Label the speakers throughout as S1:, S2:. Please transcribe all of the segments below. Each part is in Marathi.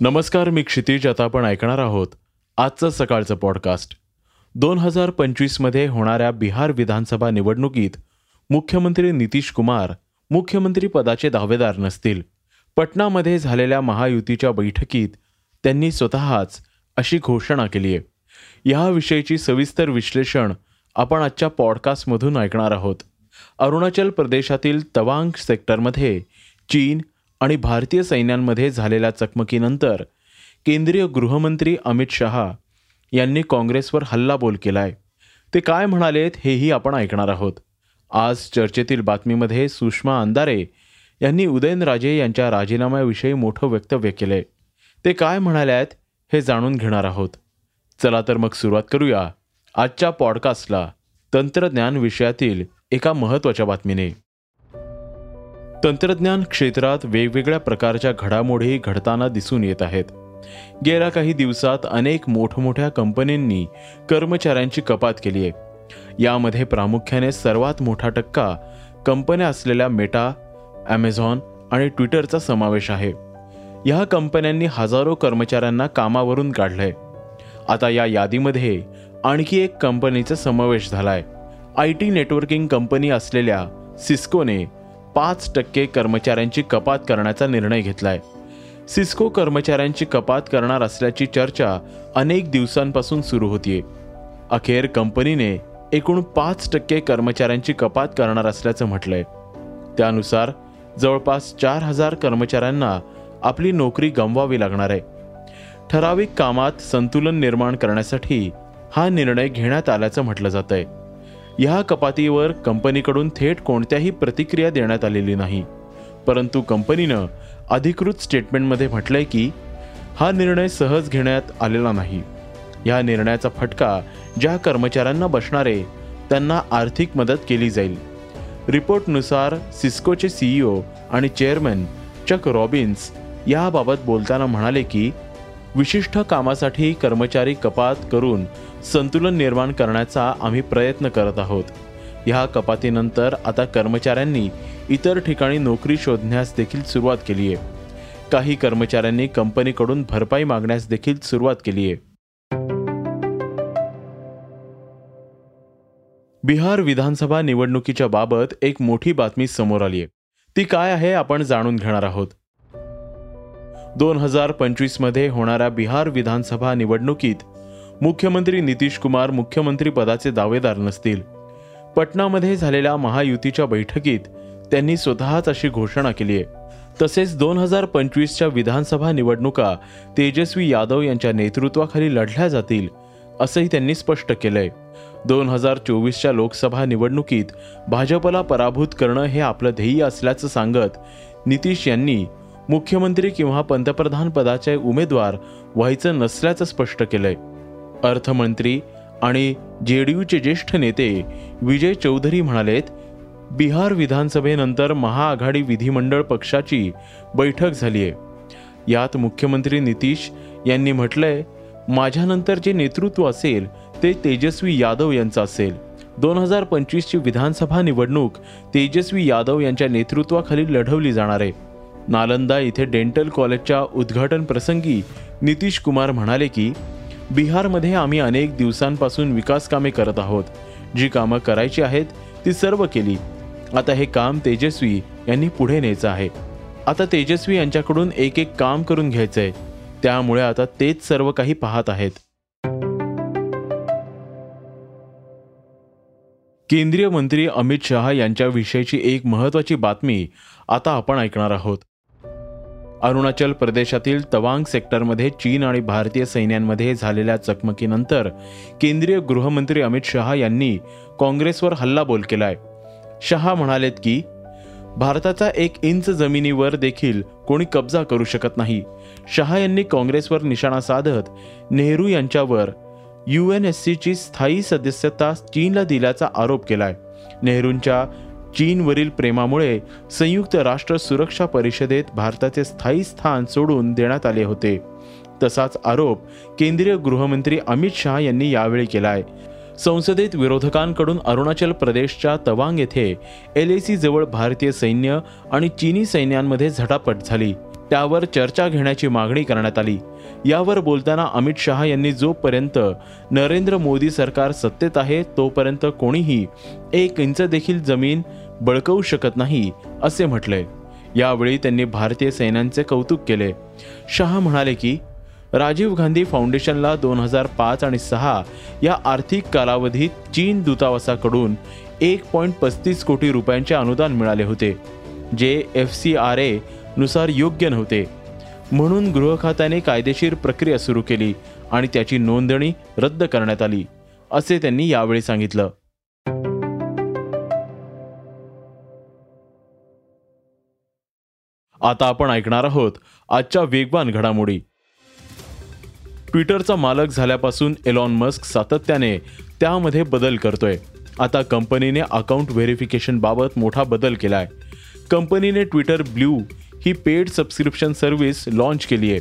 S1: नमस्कार मी क्षितिज. आता आपण ऐकणार आहोत आजचं सकाळचं पॉडकास्ट दोन हजार पंचवीसमध्ये होणाऱ्या बिहार विधानसभा निवडणुकीत मुख्यमंत्री नितीश कुमार मुख्यमंत्रीपदाचे दावेदार नसतील. पटनामध्ये झालेल्या महायुतीच्या बैठकीत त्यांनी स्वतःच अशी घोषणा केली आहे. याविषयीची सविस्तर विश्लेषण आपण आजच्या पॉडकास्टमधून ऐकणार आहोत. अरुणाचल प्रदेशातील तवांग सेक्टरमध्ये चीन आणि भारतीय सैन्यांमध्ये झालेल्या चकमकीनंतर केंद्रीय गृहमंत्री अमित शहा यांनी काँग्रेसवर हल्लाबोल केलाय. ते काय म्हणालेत हेही आपण ऐकणार आहोत. आज चर्चेतील बातमीमध्ये सुषमा अंधारे यांनी उदयनराजे यांच्या राजीनाम्याविषयी मोठं वक्तव्य केलंय. ते काय म्हणाल्यात हे जाणून घेणार आहोत. चला तर मग सुरुवात करूया आजच्या पॉडकास्टला तंत्रज्ञान विषयातील एका महत्त्वाच्या बातमीने. तंत्रज्ञान क्षेत्रात वेगवेगळ्या प्रकारच्या घडामोडी घडताना दिसून येत आहेत. गेल्या काही दिवसात अनेक मोठमोठ्या कंपन्यांनी कर्मचाऱ्यांची कपात केली आहे. यामध्ये प्रामुख्याने सर्वात मोठा टक्का कंपन्या असलेल्या मेटा ॲमेझॉन आणि ट्विटरचा समावेश आहे. या कंपन्यांनी हजारो कर्मचाऱ्यांना कामावरून काढलंय. आता या यादीमध्ये आणखी एक कंपनीचा समावेश झालाय. आय टी नेटवर्किंग कंपनी असलेल्या सिस्कोने पाच टक्के कर्मचाऱ्यांची कपात करण्याचा निर्णय घेतलाय. सिस्को कर्मचाऱ्यांची कपात करणार असल्याची चर्चा अनेक दिवसांपासून सुरू होतीये. अखेर कंपनीने एकूण पाच टक्के कर्मचाऱ्यांची कपात करणार असल्याचं म्हटलंय. त्यानुसार जवळपास चार हजार कर्मचाऱ्यांना आपली नोकरी गमवावी लागणार आहे. ठराविक कामात संतुलन निर्माण करण्यासाठी हा निर्णय घेण्यात आल्याचं म्हटलं जात आहे या कपातीवर कंपनीकडून थेट कोणत्याही प्रतिक्रिया देण्यात आलेली नाही. परंतु कंपनीनं अधिकृत स्टेटमेंटमध्ये म्हटलंय की हा निर्णय सहज घेण्यात आलेला नाही. या निर्णयाचा फटका ज्या कर्मचाऱ्यांना बसणारे त्यांना आर्थिक मदत केली जाईल. रिपोर्टनुसार सिस्कोचे सीईओ आणि चेअरमन चक रॉबिन्स याबाबत बोलताना म्हणाले की विशिष्ट कामासाठी कर्मचारी कपात करून संतुलन निर्माण करण्याचा आम्ही प्रयत्न करत आहोत. ह्या कपातीनंतर आता कर्मचाऱ्यांनी इतर ठिकाणी नोकरी शोधण्यास देखील सुरुवात केली आहे. काही कर्मचाऱ्यांनी कंपनीकडून भरपाई मागण्यास देखील सुरुवात केली आहे. बिहार विधानसभा निवडणुकीच्या बाबत एक मोठी बातमी समोर आली आहे. ती काय आहे आपण जाणून घेणार आहोत. दोन हजार पंचवीसमध्ये होणाऱ्या बिहार विधानसभा निवडणुकीत मुख्यमंत्री नितीश कुमार मुख्यमंत्री पदाचे दावेदार नसतील. पटनामध्ये झालेल्या महायुतीच्या बैठकीत त्यांनी स्वतःच अशी घोषणा केली आहे. तसेच दोन हजार पंचवीसच्या विधानसभा निवडणुका तेजस्वी यादव यांच्या नेतृत्वाखाली लढल्या जातील असंही त्यांनी स्पष्ट केलंय. दोन हजार चोवीसच्या लोकसभा निवडणुकीत भाजपला पराभूत करणं हे आपलं ध्येय असल्याचं सांगत नितीश यांनी मुख्यमंत्री किंवा पंतप्रधान पदाचे उमेदवार व्हायचं नसल्याचं स्पष्ट केलंय. अर्थमंत्री आणि जे डी यूचे ज्येष्ठ नेते विजय चौधरी म्हणालेत बिहार विधानसभेनंतर महाआघाडी विधिमंडळ पक्षाची बैठक झाली आहे यात मुख्यमंत्री नितीश यांनी म्हटलंय माझ्यानंतर जे नेतृत्व असेल ते तेजस्वी यादव यांचं असेल. दोन हजार पंचवीसची विधानसभा निवडणूक तेजस्वी यादव यांच्या नेतृत्वाखाली लढवली जाणार आहे. नालंदा इथे डेंटल कॉलेजच्या उद्घाटन प्रसंगी नितीश कुमार म्हणाले की बिहारमध्ये आम्ही अनेक दिवसांपासून विकास कामे करत आहोत. जी कामं करायची आहेत ती सर्व केली. आता हे काम तेजस्वी यांनी पुढे न्यायचं आहे. आता तेजस्वी यांच्याकडून एक एक काम करून घ्यायचंय. त्यामुळे आता तेच सर्व काही पाहत आहेत. केंद्रीय मंत्री अमित शहा यांच्याविषयीची एक महत्वाची बातमी आता आपण ऐकणार आहोत. अरुणाचल प्रदेशातील तवांग सेक्टरमध्ये चीन आणि भारतीय सैन्यांमध्ये झालेल्या चकमकीनंतर केंद्रीय गृहमंत्री अमित शहा यांनी काँग्रेसवर हल्लाबोल केलाय. शहा म्हणालेत की भारताचा एक इंच जमिनीवर देखील कोणी कब्जा करू शकत नाही. शहा यांनी काँग्रेसवर निशाणा साधत नेहरू यांच्यावर यू एन एस सीची स्थायी सदस्यता चीनला दिल्याचा आरोप केलाय. नेहरूंच्या चीनवरील प्रेमामुळे संयुक्त राष्ट्र सुरक्षा परिषदेत भारताचे स्थायी स्थान सोडून देण्यात आले होते. तसाच आरोप केंद्रीय गृहमंत्री अमित शहा यांनी यावेळी केलाय. संसदेत विरोधकांकडून अरुणाचल प्रदेशच्या तवांग येथे एल ए जवळ भारतीय सैन्य आणि चीनी सैन्यांमध्ये झटापट झाली. त्यावर चर्चा घेण्याची मागणी करण्यात आली. यावर बोलताना अमित शहा यांनी जोपर्यंत नरेंद्र मोदी सरकार सत्तेत आहे तोपर्यंत कोणीही एक इंच देखील जमीन बळकवू शकत नाही असे म्हटले. यावेळी त्यांनी भारतीय सैन्यांचे कौतुक केले. शहा म्हणाले की राजीव गांधी फाउंडेशनला दोन हजार पाच आणि सहा या आर्थिक कालावधीत चीन दूतावासाकडून एक पॉईंट पस्तीस कोटी रुपयांचे अनुदान मिळाले होते जे एफ सी आर ए नुसार योग्य नव्हते. म्हणून गृह खात्याने कायदेशीर प्रक्रिया सुरू केली आणि त्याची नोंदणी रद्द करण्यात आली असे त्यांनी यावेळी सांगितलं. आता आपण ऐकणार आहोत आजच्या वेगवान घडामोडी. ट्विटरचा मालक झाल्यापासून एलॉन मस्क सातत्याने त्यामध्ये बदल करतोय. आता कंपनीने अकाउंट व्हेरिफिकेशन बाबत मोठा बदल केलाय. कंपनीने ट्विटर ब्ल्यू ही पेड सबस्क्रिप्शन सर्व्हिस लॉन्च केली आहे.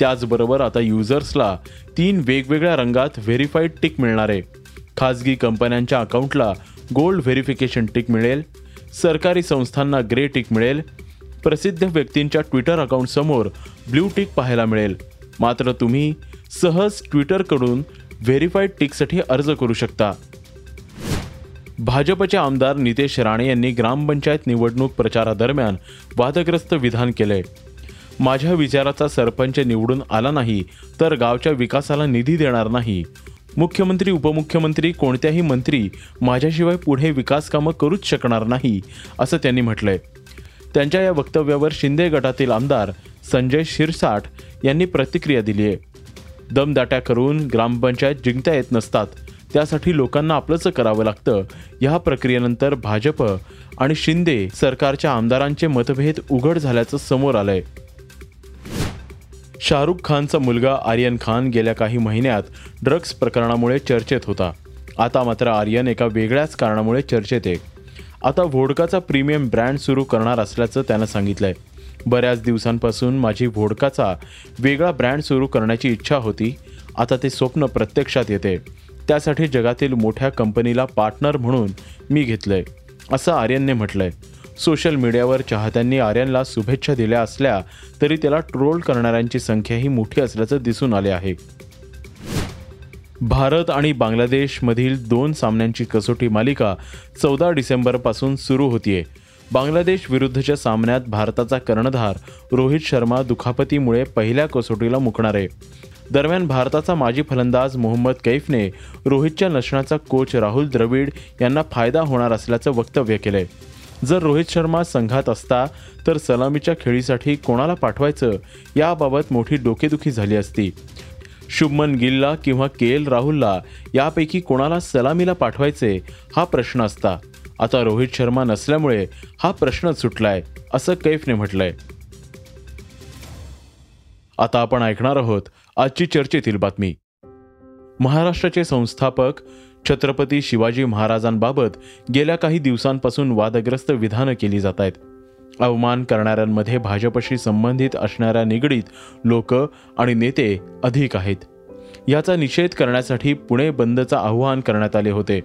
S1: त्याचबरोबर आता युजर्सला तीन वेगवेगळ्या रंगात व्हेरीफाईड टिक मिळणार आहे. खाजगी कंपन्यांच्या अकाउंटला गोल्ड व्हेरिफिकेशन टिक मिळेल सरकारी संस्थांना ग्रे टिक मिळेल प्रसिद्ध व्यक्तींच्या ट्विटर अकाउंटसमोर ब्ल्यू टिक पाहायला मिळेल. मात्र तुम्ही सहज ट्विटरकडून व्हेरीफाईड टिकसाठी अर्ज करू शकता. भाजपचे आमदार नितेश राणे यांनी ग्रामपंचायत निवडणूक प्रचारादरम्यान वादग्रस्त विधान केले. माझ्या विचाराचा सरपंच निवडून आला नाही तर गावच्या विकासाला निधी देणार नाही. मुख्यमंत्री उपमुख्यमंत्री कोणत्याही मंत्री माझ्याशिवाय पुढे विकास कामं करूच शकणार नाही असं त्यांनी म्हटलंय. त्यांच्या या वक्तव्यावर शिंदे गटातील आमदार संजय शिरसाट यांनी प्रतिक्रिया दिली आहे दमदाट्या करून ग्रामपंचायत जिंकता येत नसतात त्यासाठी लोकांना आपलंच करावं लागतं. या प्रक्रियेनंतर भाजप आणि शिंदे सरकारच्या आमदारांचे मतभेद उघड झाल्याचं समोर आलंय. शाहरुख खानचा मुलगा आर्यन खान गेल्या काही महिन्यात ड्रग्ज प्रकरणामुळे चर्चेत होता. आता मात्र आर्यन एका वेगळ्याच कारणामुळे चर्चेत आहे. आता व्होडकाचा प्रीमियम ब्रँड सुरू करणार असल्याचं त्यानं सांगितलंय. बऱ्याच दिवसांपासून माझी व्होडकाचा वेगळा ब्रँड सुरू करण्याची इच्छा होती. आता ते स्वप्न प्रत्यक्षात येते. त्यासाठी जगातील मोठ्या कंपनीला पार्टनर म्हणून मी घेतलंय असं आर्यनने म्हटलंय. सोशल मीडियावर चाहत्यांनी आर्यनला शुभेच्छा दिल्या असल्या तरी त्याला ट्रोल करणाऱ्यांची संख्याही मोठी असल्याचं दिसून आले आहे. भारत आणि बांगलादेशमधील दोन सामन्यांची कसोटी मालिका चौदा डिसेंबरपासून सुरू होतीये. बांगलादेश विरुद्धच्या सामन्यात भारताचा कर्णधार रोहित शर्मा दुखापतीमुळे पहिल्या कसोटीला मुकणार आहे. दरम्यान भारताचा माजी फलंदाज मोहम्मद कैफने रोहितच्या नसण्याचा कोच राहुल द्रविड यांना फायदा होणार असल्याचं वक्तव्य केलंय. जर रोहित शर्मा संघात असता तर सलामीच्या खेळीसाठी कोणाला पाठवायचं याबाबत मोठी डोकेदुखी झाली असती. शुभमन गिलला किंवा के एल राहुलला यापैकी कोणाला सलामीला पाठवायचे हा प्रश्न असता. आता रोहित शर्मा नसल्यामुळे हा प्रश्न सुटलाय असं कैफने म्हटलंय. आता आपण ऐकणार आहोत आजची चर्चेतील बातमी. महाराष्ट्राचे संस्थापक छत्रपती शिवाजी महाराजांबाबत गेल्या काही दिवसांपासून वादग्रस्त विधानं केली जात आहेत अवमान करणाऱ्यांमध्ये भाजपशी संबंधित असणाऱ्या निगडीत लोक आणि नेते अधिक आहेत. याचा निषेध करण्यासाठी पुणे बंदचं आवाहन करण्यात आले होते.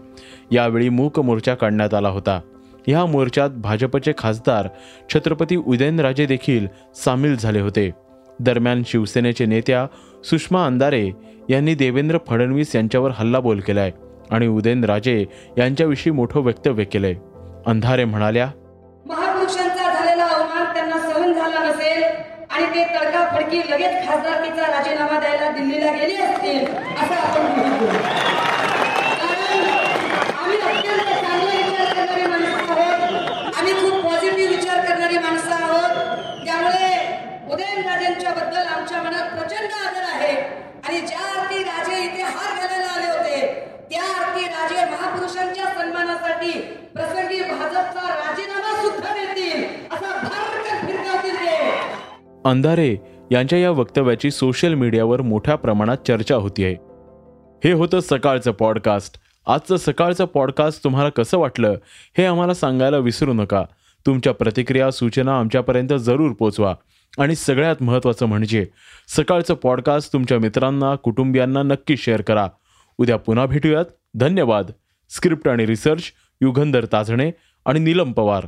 S1: यावेळी मूक मोर्चा काढण्यात आला होता. या मोर्चात भाजपचे खासदार छत्रपती उदयनराजे देखील सामील झाले होते. दरम्यान शिवसेनेचे नेत्या सुषमा अंधारे यांनी देवेंद्र फडणवीस यांच्यावर हल्लाबोल केलाय आणि उदयनराजे यांच्याविषयी मोठं वक्तव्य केलंय. अंधारे म्हणाल्या
S2: आणि ते तडकाफडकी लगेच खासदारकीचा राजीनामा द्यायला दिल्लीला गेले असतील असं आपण कारण आम्ही अत्यंत चांगला विचार करणारी माणसं आहोत. आम्ही खूप पॉझिटिव्ह विचार करणारी माणसं आहोत. त्यामुळे उदयनराजेंच्या बद्दल आमच्या मनात प्रचंड आदर आहे. आणि ज्या अर्थी राजे इथे हार घालायला आले होते त्या अर्थी राजे महापुरुषांच्या सन्मानासाठी प्रसंगी भाजपचा राजीनामा सुद्धा देतील
S1: अंधारे यांच्या या वक्तव्याची सोशल मीडियावर मोठ्या प्रमाणात चर्चा होतीये हे होतं सकाळचं पॉडकास्ट आजचं सकाळचं पॉडकास्ट तुम्हाला कसं वाटलं हे आम्हाला सांगायला विसरू नका. तुमच्या प्रतिक्रिया सूचना आमच्यापर्यंत जरूर पोचवा. आणि सगळ्यात महत्त्वाचं म्हणजे सकाळचं पॉडकास्ट तुमच्या मित्रांना कुटुंबियांना नक्की शेअर करा. उद्या पुन्हा भेटूयात. धन्यवाद. स्क्रिप्ट आणि रिसर्च युगंधर ताजणे आणि नीलम पवार.